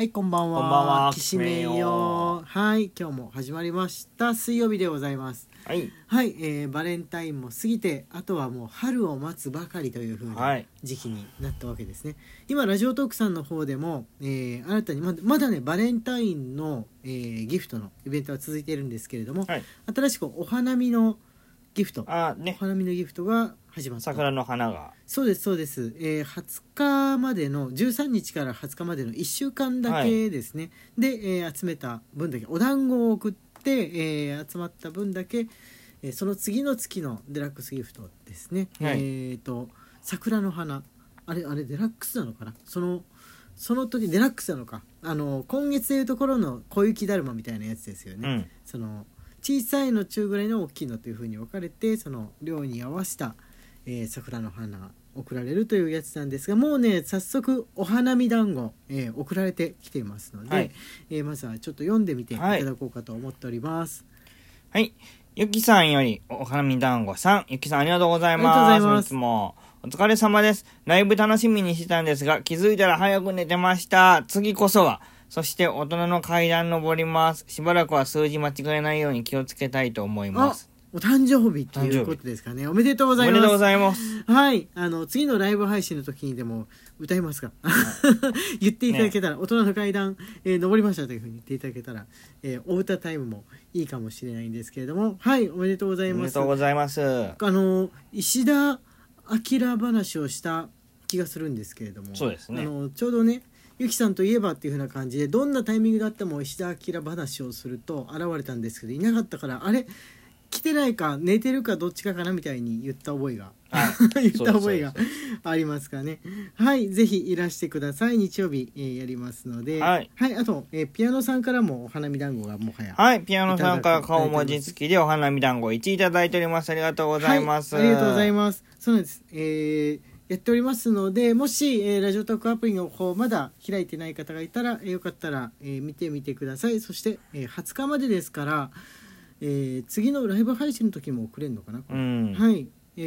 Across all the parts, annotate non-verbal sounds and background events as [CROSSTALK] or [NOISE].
はい、こんばんは。こんばんはきしめんよ。はい、今日も始まりました。水曜日でございます。はい。はい、えーバレンタインも過ぎて、あとはもう春を待つばかりという風はない時期になったわけですね。今ラジオトークさんの方でも、えー新たにまだまだねバレンタインの、えーギフトのイベントは続いているんですけれども、はい。新しくお花見のギフト、おあね、花見のギフトが始まった。桜の花が。そうですそうです、えー、20日までの13日から20日までの1週間だけですね、で、えー集めた分だけお団子を送って、えー集まった分だけ、えーその次の月のデラックスギフトですね、はい。えっ、と桜の花。あれあれデラックスなのかな？そのその時デラックスなのか。あの今月でいうところの小雪だるまみたいなやつですよね、うん。その小さいの中ぐらいの大きいのというふうに分かれてその量に合わせた、えー桜の花送られるというやつなんですがもうね早速お花見団子、えー送られてきていますので、はいえーまずはちょっと読んでみていたはいだこうかと思っております。はい。ゆきさんより、お花見団子さん。ゆきさんありがとうございます。いつも。お疲れ様です。ライブ楽しみにしてたんですが、気づいたら早く寝てました。次こそは。そして、大人の階段登ります。しばらくは数字間違えないように気をつけたいと思いまあす。お誕生日ということですかね。おめでとうございます。おめでとうございます。はい。あの次のライブ配信の時にでも歌いますか。[LAUGHS] 言っていただけたら、大人の階段、えー登りましたというふうに言っていただけたら、えーお歌タイムもいいかもしれないんですけれども。はいおめでとうございまおめですとうございます。あの石田明話をした気がするんですけれども。そうですね。あのちょうどねゆきさんといえばっていう風な感じでどんなタイミングであっても石田明話をすると現れたんですけどいなかったからあれ？来てないか寝てるかどっちかかなみたいに言った覚えがはい [LAUGHS] 言った覚えがありますかねはいぜひいらしてください日曜日、えーやりますのではい、あと、えーピアノさんからもお花見団子がもはやはい、ピアノさんから顔文字付きでお花見団子1いただいております。ありがとうございます。はい、ありがとうございます。そうなんです。えーやっておりますので、もし、えーラジオトークアプリの方まだ開いてない方がいたら、えーよかったら、えー見てみてください。そして、えー20日までですから、えー次のライブ配信の時も送れるのかな、うん。はい、え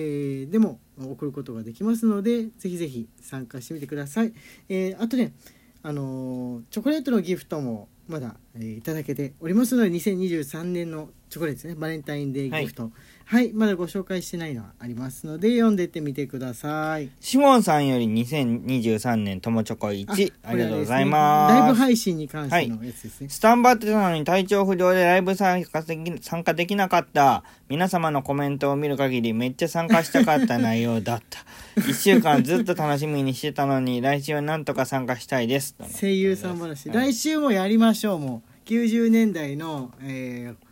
ーでも送ることができますのでぜひぜひ参加してみてください、えーあとねあのーチョコレートのギフトもまだ、えーいただけておりますので2023年のチョコレートですね。バレンタインデーギフト。はい、まだご紹介してないのはありますので読んでってみてください。シモンさんより2023年友チョコ1あこれはですねりがとうございます。ライブ配信に関してのやつですね、スタンバってたのに体調不良でライブ参加でき参加できなかった。皆様のコメントを見る限りめっちゃ参加したかった内容だった。[LAUGHS] 一週間ずっと楽しみにしてたのに来週はなんとか参加したいです。声優さん話、はい来週もやりましょう。もう90年代の、えー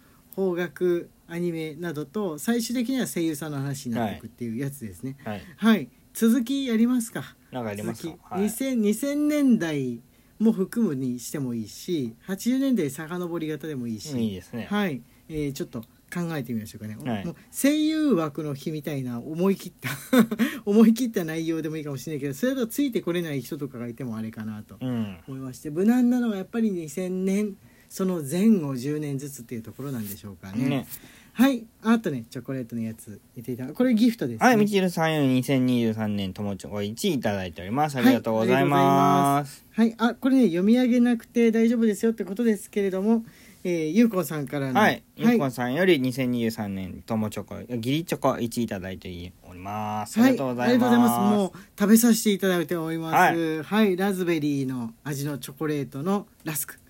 邦楽アニメなどと最終的には声優さんの話になっていくっていうやつですね。はい。はい、続きやりますか。なんかありますか？続き、はい。2000, 2000年代も含むにしてもいいし80年代遡り型でもいいし、いいですね。はい、えーちょっと考えてみましょうかね、はい。もう声優枠の日みたいな思い切った [LAUGHS] 思い切った内容でもいいかもしれないけどそれだとついてこれない人とかがいてもあれかなとうん。思いまして。無難なのはやっぱり2000年その前後10年ずつっていうところなんでしょうかね。ね。はい。あとねチョコレートのやつ見ていたこれギフトです、ね、はい、みちるさんより2023年友チョコ1いただいております。ありがとうございます。はい、あこれね読み上げなくて大丈夫ですよってことですけれども、えー、ゆうこさんからの。はい、ゆはい。うこんさんより2023年友チョコ、ギリチョコ1いただいております。あはい。ありがとうございます。もう食べさせていただいております。はい、ラズベリーの味のチョコレートのラスク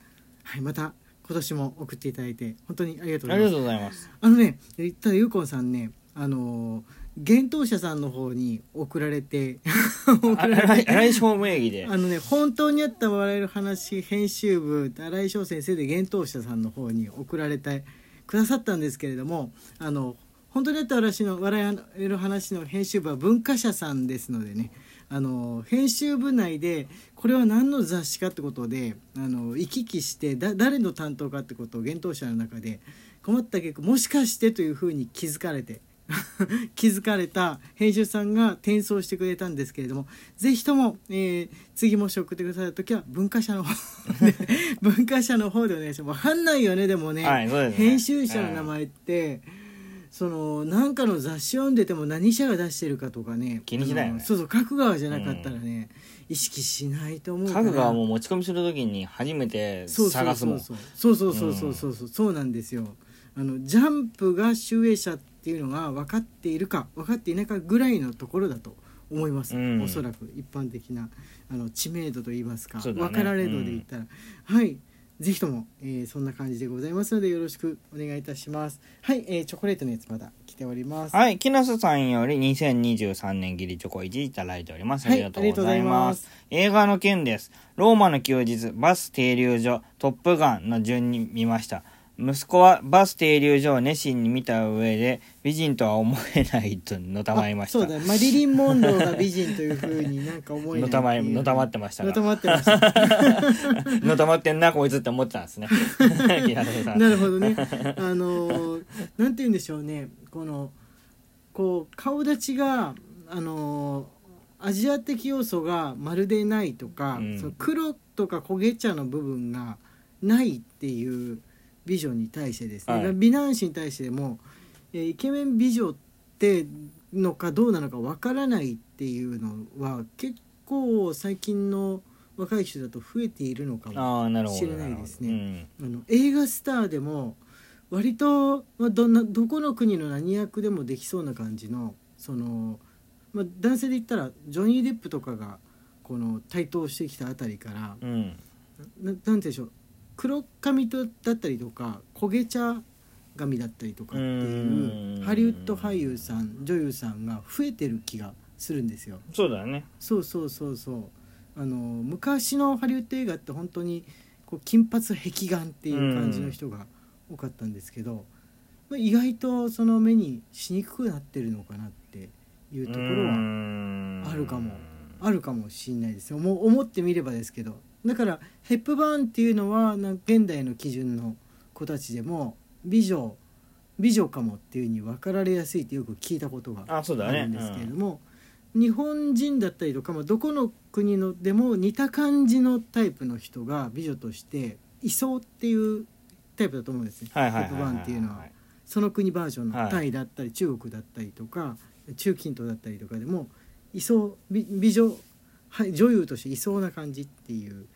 はいまた今年も送っていただいて本当にありがとうございますありがとうございます。あのねただゆうこんさんねあのー幻冬舎さんの方に送られて [LAUGHS] 送あられて荒井証名義で。あのね本当にあった笑える話編集部新井翔先生で幻冬舎さんの方に送られてくださったんですけれどもあの本当にあった話の笑える話の編集部は文化社さんですのでねあの編集部内でこれは何の雑誌かってことであの行き来してだ誰の担当かってことを幻冬舎の中で困った結果もしかしてというふうに気づかれて [LAUGHS] 気づかれた編集さんが転送してくれたんですけれどもぜひとも、えー次もし送ってくださる時は文化社の方で [LAUGHS] 文化社の方でお願いします。分かんないよねでもね,、はいね。編集者の名前って、そのなんかの雑誌読んでても何社が出してるかとかね。気にしないよね。そうそう書く側じゃなかったらね、意識しないと思うから家具がもう持ち込みするときに初めてそうそう探すもんそうそうそうそうそうそうそうそうなんですよあのジャンプが集英社っていうのが分かっているか分かっていないかぐらいのところだと思います、うんおそらく一般的なあの知名度といいますか、ね分かられ度で言ったら、はいぜひとも、えーそんな感じでございますのでよろしくお願いいたします。はい、えーチョコレートのやつまだ来ております。はい木下さんより2023年ギリチョコ1いただいております。あはいりがとうございます,、あ映画の件です。ローマの休日バス停留所トップガンの順に見ました息子はバス停留所を熱心に見た上で美人とは思えないとのたまいました。あそうだマリリン・モンローが美人というふうになんか思えないのたまいのたまってまましたのたがまってましたのたまってんなこいつって思ってたんですね。[LAUGHS] なるほどね。あのーなんて言うんでしょうね。このこう顔立ちがあのーアジア的要素がまるでないとか、うん。その黒とか焦げ茶の部分がないっていう美女に対してですね、はい。美男子に対しても、えーイケメン美女ってのかどうなのかわからないっていうのは結構最近の若い人だと増えているのかもああなるほど知れないですね。うん。あの映画スターでも割と、まあ、どんなどこの国の何役でもできそうな感じのその、まあ、男性で言ったらジョニー・デップとかがこの台頭してきたあたりから、うん。ななんて言うんでしょう黒髪とだったりとか焦げ茶髪だったりとかっていううん。ハリウッド俳優さん女優さんが増えてる気がするんですよ。そうだよね。そうそうそうそう。あの昔のハリウッド映画って本当にこう金髪壁眼っていう感じの人が多かったんですけど、まあ、意外とその目にしにくくなってるのかなっていうところははあるかも。あるかもしれないですよ。もう思ってみればですけどだからヘップバーンっていうのはな現代の基準の子たちでも美女美女かもっていうふうに分かられやすいってよく聞いたことがあるんですけれども、日本人だったりとか、まあ、どこの国のでも似た感じのタイプの人が美女としていそうっていうタイプだと思うんですね、はいはいはいトップバはいンっていうのはその国バージョンのはいタイだったり中国だったりとか中近東だったりとかでもいそう美美女、はい、女優としていそうな感じっていう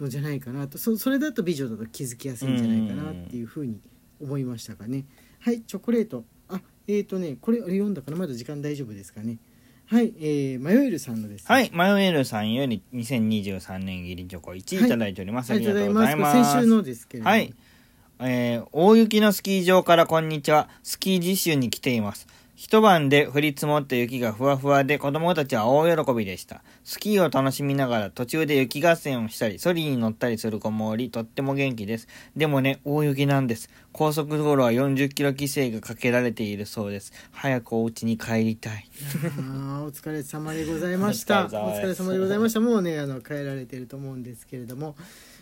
のじゃないかなとそそれだと美女だと気づきやすいんじゃないかなっていうふうに思いましたかね。はいチョコレートあえーとねこれ読んだかなまだ時間大丈夫ですかねはいえー、マヨエルさんのですねはい、マヨエルさんより2023年ギリチョコ1はいいただいております。ありがとうございます。これ先週のですけれども。はい。えー大雪のスキー場からこんにちは。スキー実習に来ています。一晩で降り積もった雪がふわふわで子供たちは大喜びでした。スキーを楽しみながら途中で雪合戦をしたり、ソリに乗ったりする子もおり、とっても元気です。でもね、大雪なんです。高速道路は40キロ規制がかけられているそうです。早くお家に帰りたい。あーお疲れ様でございました。[LAUGHS] おお疲れ様でございました。もうね、あの帰られてると思うんですけれども、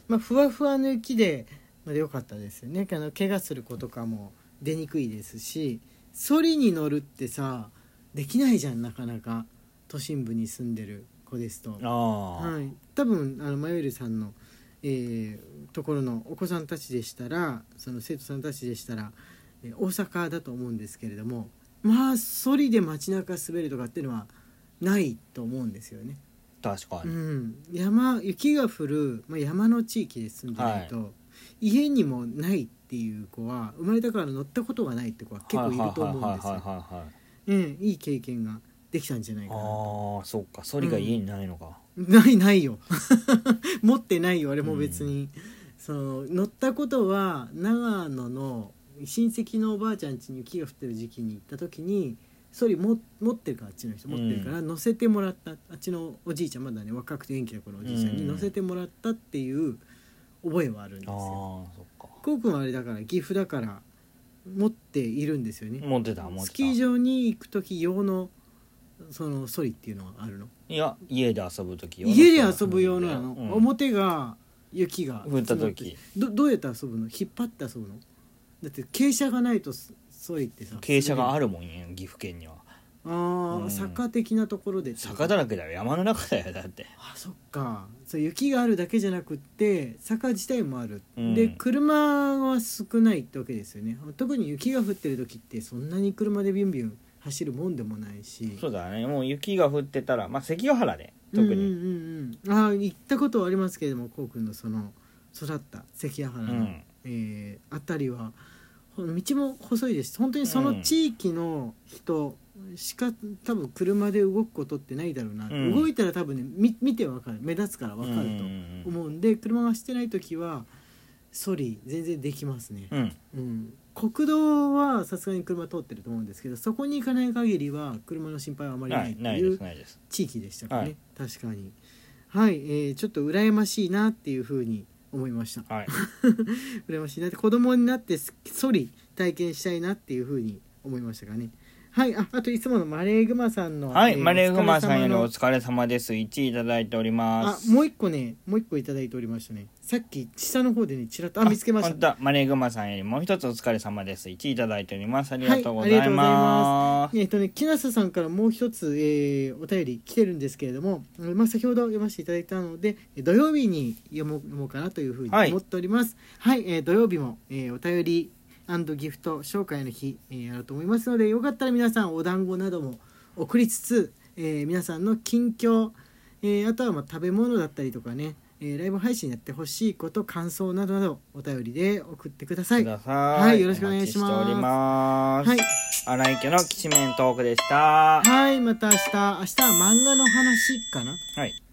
まあふわふわの雪で、まあ良かったですよね。あの怪我する子とかも出にくいですし、ソリに乗るってさ、できないじゃんなかなか都心部に住んでる子ですと。はい、多分あのマヨエルさんの、えーところのお子さんたちでしたらその生徒さんたちでしたら、えー大阪だと思うんですけれどもまあソリで街中滑るとかっていうのはないと思うんですよね。う確かに。ん、山雪が降る、まあ、山の地域で住んでないと、家にもないっていう子は生まれたから乗ったことがないって子は結構いると思うんですよ。はいはいはい経験ができたんじゃないかなと。ああ、そっか。ソリが家にないのか。ないないよ [LAUGHS] 持ってないよあれも別に、その乗ったことは長野の親戚のおばあちゃん家に雪が降ってる時期に行った時にそれも持ってるからあっちの人持ってるから、乗せてもらったあっちのおじいちゃんまだね若くて元気な頃のおじいちゃんにうん乗せてもらったっていう覚えはあるんですよ。こうくんはあれだから岐阜だから持っているんですよね。持ってた持ってた。スキー場に行く時用のそのソリっていうのはあるの？いや家で遊ぶ時家で遊ぶ用のなの、うん。表が雪が降った時。どどうやって遊ぶの？引っ張って遊ぶの？だって傾斜がないとそソリってさ傾斜があるるもんや岐阜県にはあー、うん。坂的なところで坂だらけだよ山の中だよだって。あそっか。そう雪があるだけじゃなくって坂自体もある、うん。で車は少ないってわけですよね。特に雪が降ってる時ってそんなに車でビュンビュン走るもんでもないし。そうだね。もう雪が降ってたらまあ関ヶ原で特に、うんうんうんうん、ああ行ったことはありますけれどもこうくんのその育った関ヶ原の、うん。えーあたりはほ道も細いです。本当にその地域の人しか多分車で動くことってないだろうな、うん。動いたら多分ねみ見てわかる。目立つからわかると思うんで、車が走ってない時はソリ全然できますね、うん。うん、国道はさすがに車通ってると思うんですけどそこに行かない限りは車の心配はあまりなはいいってないいう地域でしたかね、はい。確かに。はい、えーちょっと羨ましいなっていうふうに思いました。はい。[LAUGHS] 羨ましいなって子供になってソリ体験したいなっていうふうに思いましたかねはいああといつものマレーグマさんのはい、えーマレーグマさんよりおお疲れ様です。1位いただいております。あもう一個ねもう一個いただいておりましたね。さっき下の方でねちらっとあ見つけました。本当だ。マレーグマさんよりもう一つお疲れ様です。1位いただいております。ありがとうございまます。えっとね木下さんからもう一つ、えーお便り来てるんですけれども、えーまあ、先ほど読ませていただいたのでえー土曜日に読もう読もうかなというふうにはい思っております。はい、えー土曜日も、えーお便りギフト紹介の日、えーあると思いますのでよかったら皆さんお団子なども送りつつ、えー皆さんの近況、えーあとはまあ食べ物だったりとかね、えーライブ配信やってほしいこと感想などなどお便りで送ってください。はいよろしくお願いします。はい。荒井家のきしめんトークでした。はいまた明日明日は漫画の話かな？はい